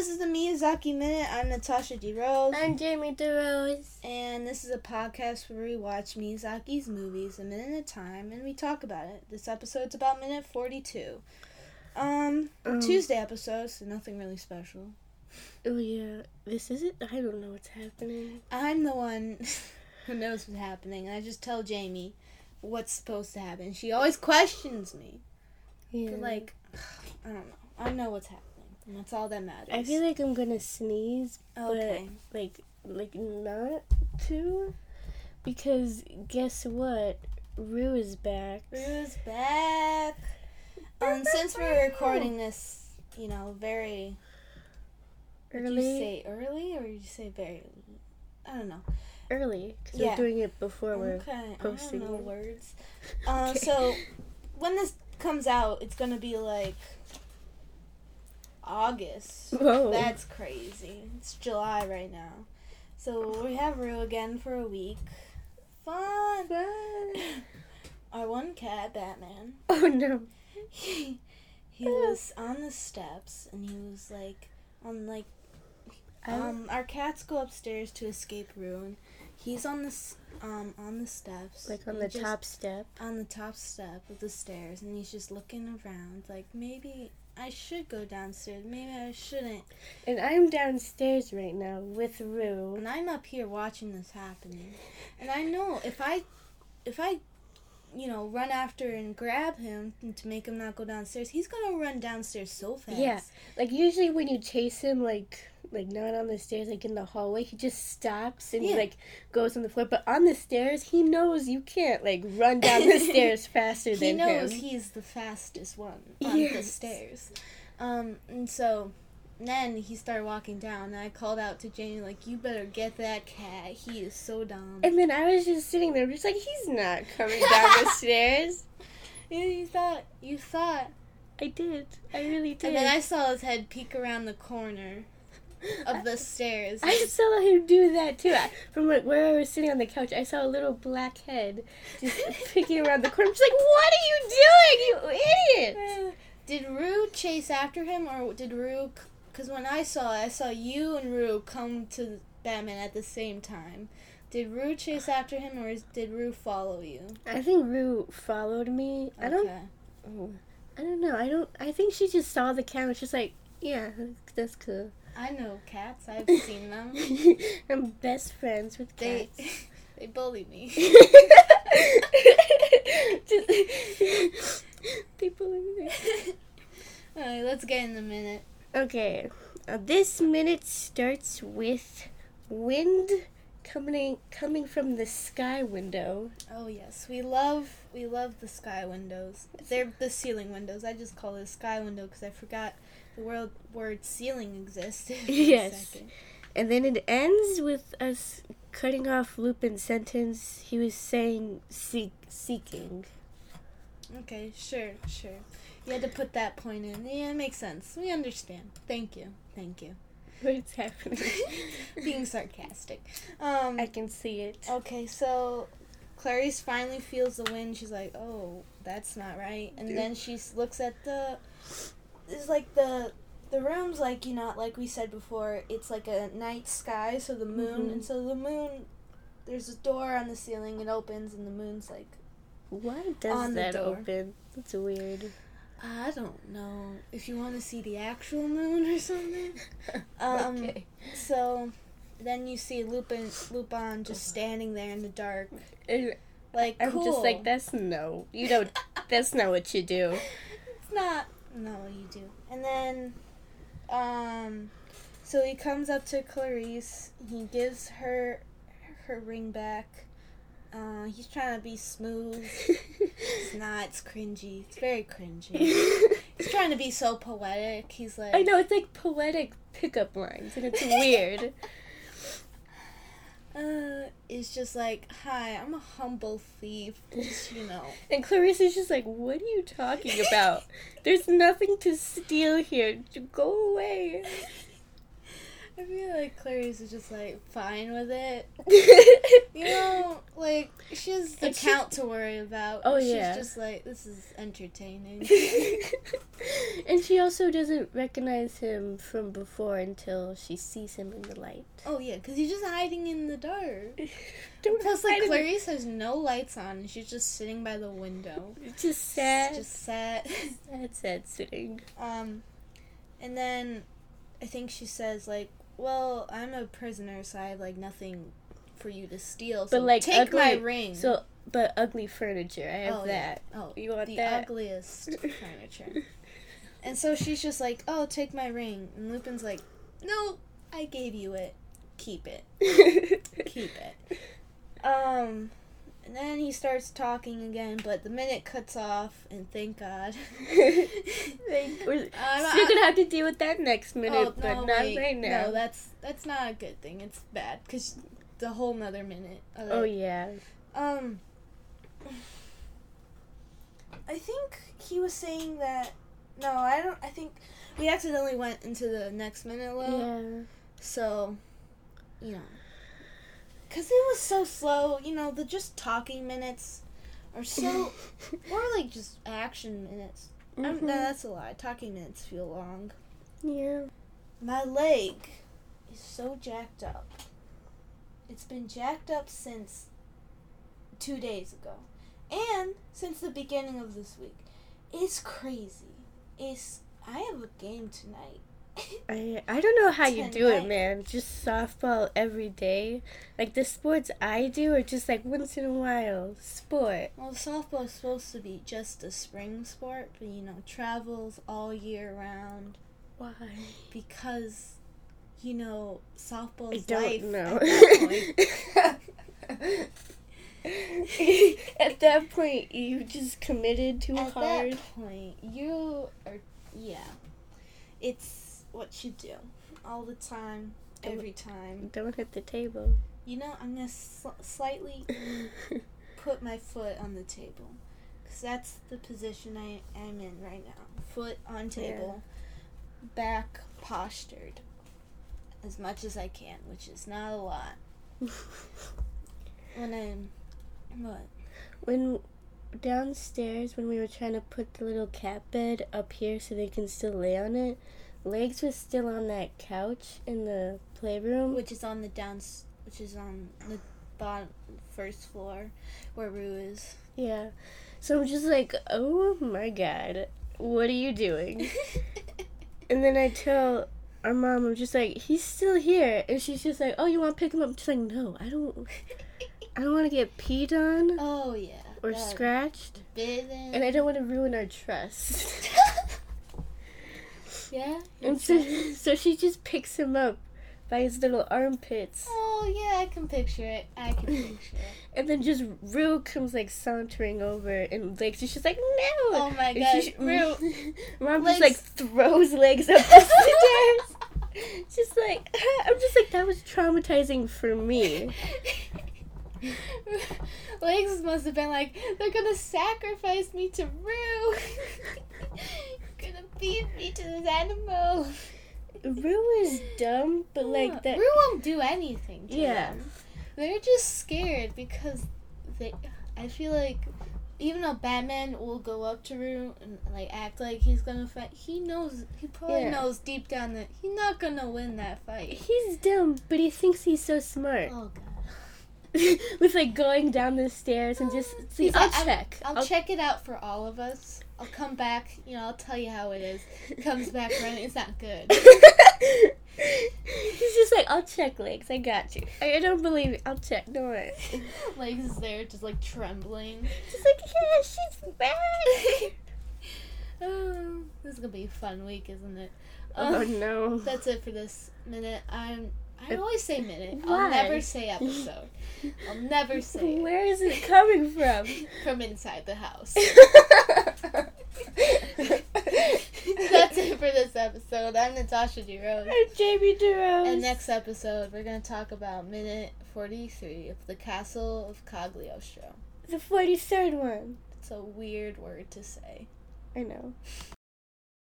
this is the Miyazaki Minute. I'm Natasha DeRose. I'm Jamie DeRose. And this is a podcast where we watch Miyazaki's movies a minute at a time and we talk about it. This episode's about minute 42. Um, Um, Tuesday episode, so nothing really special. Oh yeah, this is it. I don't know what's happening. I'm the one who knows what's happening, and I just tell Jamie what's supposed to happen. She always questions me. Yeah. But, like, I don't know. I know what's happening, that's all that matters. I feel like I'm gonna sneeze, Okay. but like like not to, because guess what? Rue is back. Rue's back. Um, since we're recording this, you know, very Did you Early, say early or did you say very? I don't know. early, because Yeah. we're doing it before we're. Okay, posting I don't know it. words. Uh, Okay. So when this comes out, it's gonna be like August. Whoa. That's crazy. It's July right now, so we have Rue again for a week. Fun. Our one cat, Batman. Oh no. he he was on the steps and he was like on like um our cats go upstairs to escape ruin. He's on the um on the steps like on the top step. on the top step of the stairs and he's just looking around like maybe I should go downstairs. Maybe I shouldn't. And I'm downstairs right now with Rue. And I'm up here watching this happening. And I know if I if I you know, run after and grab him to make him not go downstairs, he's gonna run downstairs so fast. Yeah. Like usually when you chase him like like not on the stairs, like in the hallway, he just stops and Yeah. like goes on the floor. But on the stairs, he knows you can't like run down the stairs faster he than knows him. he's the fastest one on the stairs. Um, and so then he started walking down, and I called out to Jamie like, "You better get that cat. He is so dumb." And then I was just sitting there, just like he's not coming down the stairs. You thought you thought, I did. I really did. and then I saw his head peek around the corner of the stairs. I saw him do that too. I, from like where I was sitting on the couch, I saw a little black head just picking around the corner. I'm just like, what are you doing, you idiot? Uh, did Rue chase after him, or did Rue? Because when I saw it, I saw you and Rue come to Batman at the same time. Did Rue chase after him, or did Rue follow you? I think Rue followed me. I don't. Okay. oh, I don't know. I don't. I think she just saw the cat. and was like, yeah, that's cool. I know cats. I've seen them. I'm best friends with cats. they bully me. Just- they believe it. Alright, let's get in the minute. Okay, uh, this minute starts with wind coming coming from the sky window. Oh yes, we love we love the sky windows. They're the ceiling windows. I just call it a sky window because I forgot the word word ceiling existed. Yes. And then it ends with us cutting off Lupin's sentence. He was saying seek, seeking. Okay, sure, sure. You had to put that point in. Yeah, it makes sense. We understand. Thank you. Thank you. What's happening? Being sarcastic. Um I can see it. Okay, so Clarice finally feels the wind. She's like, "Oh, that's not right." And Dude. then she looks at the. It's like the the room's like you know like we said before. It's like a night sky, so the moon Mhm. and so the moon. There's a door on the ceiling. It opens and the moon's like. Why does On the that door. open? That's weird. I don't know if you want to see the actual moon or something. Um, okay. So, then you see Lupin Lupin just standing there in the dark, like I'm cool. just like, that's no. You don't. That's not what you do. It's not. No, you do. And then, um, so he comes up to Clarice. He gives her her ring back. Uh, he's trying to be smooth. It's not. It's cringy. It's very cringy. He's trying to be so poetic. He's like, I know it's like poetic pickup lines, and it's weird. Uh, it's just like, hi, I'm a humble thief. Just, you know. And Clarice is just like, "What are you talking about? There's nothing to steal here. Go away." I feel like Clarice is just like fine with it. You know, she has the count to worry about. Oh, she's yeah. just like this is entertaining. and she also doesn't recognize him from before until she sees him in the light. oh yeah, because he's just hiding in the dark. Don't Plus, like Clarice has no lights on, and she's just sitting by the window. Just sad. Just sad. sad, sad sitting. Um, and then I think she says like, "Well, I'm a prisoner, so I have like nothing for you to steal. So But, like, take my ugly- ring." So, but ugly furniture. I have Oh, yeah. that. oh, You want the that? ugliest furniture. And so she's just like, "Oh, take my ring." And Lupin's like, "No, I gave you it. Keep it. Keep it." Um, and then he starts talking again, but the minute cuts off, and thank God. We're I'm- still gonna have to deal with that next minute, Oh, but no, not wait. right now. No, that's that's not a good thing. It's bad because the whole nother minute. Of oh yeah. Um, I think he was saying that. No, I don't. I think we accidentally went into the next minute low. Yeah. So, you know, because it was so slow. You know, the just talking minutes are so, or like just action minutes. I'm, Mhm. no, that's a lie. Talking minutes feel long. Yeah. My leg is so jacked up. It's been jacked up since two days ago. And since the beginning of this week. It's crazy. It's I have a game tonight. I I don't know how you do it, man. Just softball every day. Like the sports I do are just like once in a while sport. well, softball is supposed to be just a spring sport, but you know, travels all year round Why? because you know, softball I is don't life know. at that point. At that point, you just committed too At hard. that point, you are yeah. It's what you do all the time, Don't- every time. Don't hit the table. You know, I'm gonna sl- slightly put my foot on the table, cause that's the position I am in right now. Foot on table, back postured, as much as I can, which is not a lot. When I'm what? when downstairs when we were trying to put the little cat bed up here so they can still lay on it, legs was still on that couch in the playroom. which is on the downs, which is on the bottom first floor, where Rue is. Yeah. So I'm just like, oh my god, what are you doing? And then I tell our mom, I'm just like, he's still here, and she's just like, oh, you want to pick him up? I'm just like, no, I don't. I don't want to get peed on oh yeah. or that scratched, bitten. and I don't want to ruin our trust. yeah. and so, so she just picks him up by his little armpits, Oh yeah, I can picture it. I can picture it. and then just Rue comes like sauntering over, and like she's just like, no. Oh my god, Rue. Mom Legs- just like throws legs up the stairs. Just like I'm just like that was traumatizing for me. Legs must have been like, they're gonna sacrifice me to Rue. gonna feed me to this animal. Rue is dumb, but like that. Rue won't do anything. To Yeah. them. They're just scared because they. I feel like even though Batman will go up to Rue and like act like he's gonna fight, he knows he probably Yeah. knows deep down that he's not gonna win that fight. He's dumb, but he thinks he's so smart. Oh god. With like going down the stairs and just mm, see. He's I'll like, check. I'll, check it out for all of us. I'll come back. You know, I'll tell you how it is. Comes back running. It's not good. He's just like, I'll check legs. I got you. I, I don't believe it. I'll check. Don't worry. Legs is there, just like trembling. Just like, yeah, she's back. oh, this is gonna be a fun week, isn't it? oh no. That's it for this minute. I'm. I always say minute. Why? I'll never say episode. I'll never say it Where is it coming from? from inside the house. That's That's it for this Natasha DeRose. I'm Jamie DeRose. And next episode, we're going to talk about minute 43 of the Castle of Cagliostro. the 43rd one. It's a weird word to say. I know.